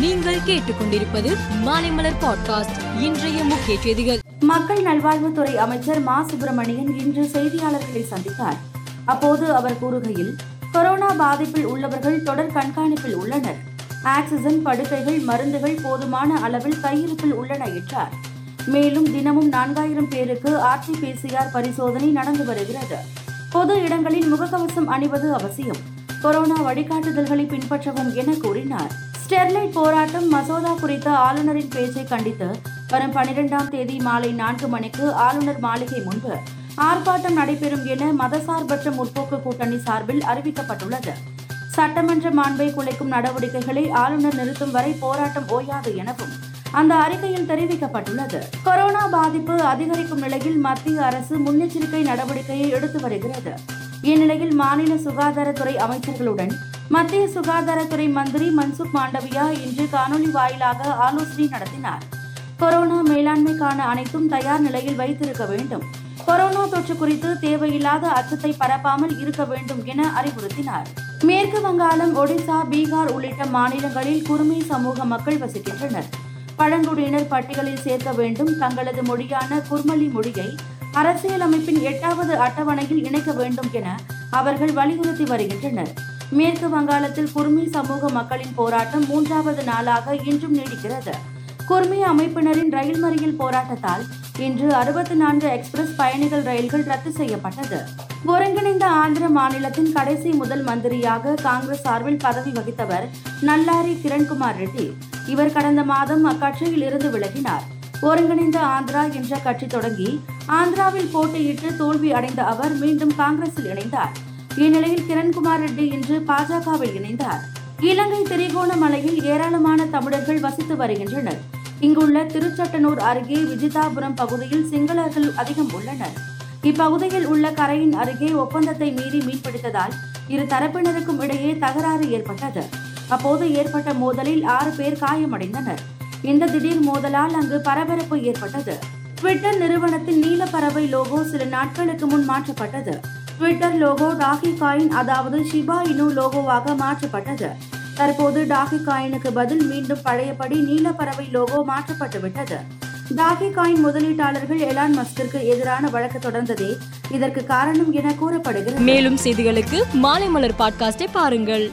நீங்கள் கேட்டுக்கொண்டிருப்பது மாலைமலர் பாட்காஸ்ட். இன்றைய முக்கிய செய்திகள். மக்கள் நல்வாழ்வுத்துறை அமைச்சர் மா. சுப்பிரமணியன் இன்று செய்தியாளர்களை சந்தித்தார். அப்போது அவர் கூறுகையில் கொரோனா பாதிப்பில் உள்ளவர்கள் தொடர் கண்காணிப்பில் உள்ளனர். ஆக்சிஜன் படுக்கைகள் மருந்துகள் போதுமான அளவில் கையிருப்பில் உள்ளன என்றார். மேலும் தினமும் நான்காயிரம் பேருக்கு ஆர்டிபிசிஆர் பரிசோதனை நடந்து வருகிறது. பொது இடங்களில் முகக்கவசம் அணிவது அவசியம். கொரோனா வழிகாட்டுதல்களை பின்பற்றவும் என கூறினார். ஸ்டெர்லைட் போராட்டம் மசோதா குறித்த ஆளுநரின் பேச்சை கண்டித்து வரும் பனிரெண்டாம் தேதி மாலை நான்கு மணிக்கு ஆளுநர் மாளிகை முன்பு ஆர்ப்பாட்டம் நடைபெறும் என மதசார்பற்ற முற்போக்கு கூட்டணி சார்பில் அறிவிக்கப்பட்டுள்ளது. சட்டமன்ற மாண்பை குலைக்கும் நடவடிக்கைகளை ஆளுநர் நிறுத்தும் வரை போராட்டம் ஓயாது எனவும் அந்த அறிக்கையில் தெரிவிக்கப்பட்டுள்ளது. கொரோனா பாதிப்பு அதிகரிக்கும் நிலையில் மத்திய அரசு முன்னெச்சரிக்கை நடவடிக்கையை எடுத்து வருகிறது. இந்நிலையில் மாநில சுகாதாரத்துறை அமைச்சர்களுடன் மத்திய சுகாதாரத்துறை மந்திரி மன்சுக் மாண்டவியா இன்று காணொலி வாயிலாக ஆலோசனை நடத்தினார். கொரோனா மேலாண்மைக்கான அனைத்தும் தயார் நிலையில் வைத்திருக்க வேண்டும். கொரோனா தொற்று குறித்து தேவையில்லாத அச்சத்தை பரப்பாமல் இருக்க வேண்டும் என அறிவுறுத்தினார். மேற்கு வங்காளம் ஒடிசா பீகார் உள்ளிட்ட மாநிலங்களில் குறுமை சமூக மக்கள் வசிக்கின்றனர். பழங்குடியினர் பட்டியலில் சேர்க்க வேண்டும். தங்களது மொழியான குர்மலி மொழியை அரசியலமைப்பின் எட்டாவது அட்டவணையில் இணைக்க வேண்டும் என அவர்கள் வலியுறுத்தி வருகின்றனர். மேற்கு வங்காளத்தில் குர்மி சமூக மக்களின் போராட்டம் மூன்றாவது நாளாக இன்றும் நீடிக்கிறது. குர்மி அமைப்பினரின் ரயில் மறியல் போராட்டத்தால் இன்று அறுபத்தி நான்கு எக்ஸ்பிரஸ் பயணிகள் ரயில்கள் ரத்து செய்யப்பட்டது. ஒருங்கிணைந்த ஆந்திர மாநிலத்தின் கடைசி முதல் மந்திரியாக காங்கிரஸ் சார்பில் பதவி வகித்தவர் நல்லாரி கிரண்குமார் ரெட்டி. இவர் கடந்த மாதம் அக்கட்சியில் இருந்து விலகினார். ஒருங்கிணைந்த ஆந்திரா என்ற கட்சி தொடங்கி ஆந்திராவில் போட்டியிட்டு தோல்வி அடைந்த அவர் மீண்டும் காங்கிரஸில் இணைந்தார். இந்நிலையில் கிரண்குமார் ரெட்டி இன்று பாஜகவில் இணைந்தார். இலங்கை திரிகோணமலையில் ஏராளமான தமிழர்கள் வசித்து வருகின்றனர். இங்குள்ள திருச்சட்டனூர் அருகே விஜிதாபுரம் பகுதியில் சிங்களர்கள் அதிகம் உள்ளனர். இப்பகுதியில் உள்ள கரையின் அருகே ஒப்பந்தத்தை மீறி மீன்பிடித்ததால் இரு தரப்பினருக்கும் இடையே தகராறு ஏற்பட்டது. அப்போது ஏற்பட்ட மோதலில் ஆறு பேர் காயமடைந்தனர். இந்த திடீர் மோதலால் அங்கு பரபரப்பு ஏற்பட்டது. ட்விட்டர் நிறுவனத்தின் நீலப்பறவை லோகோ சில நாட்களுக்கு முன் மாற்றப்பட்டது. ட்விட்டர் லோகோ டாகி காயின் அதாவது ஷிபா இனு லோகோவாக மாற்றப்பட்டது. தற்போது டாகி காயினுக்கு பதில் மீண்டும் பழையபடி நீலப்பறவை லோகோ மாற்றப்பட்டுவிட்டது டாகி காயின் முதலீட்டாளர்கள் எலான் மஸ்கிற்கு எதிரான வழக்கு தொடர்ந்ததே இதற்கு காரணம் என கூறப்படுகிறது. மேலும் செய்திகளுக்கு மாலை மலர் பாட்காஸ்டை பாருங்கள்.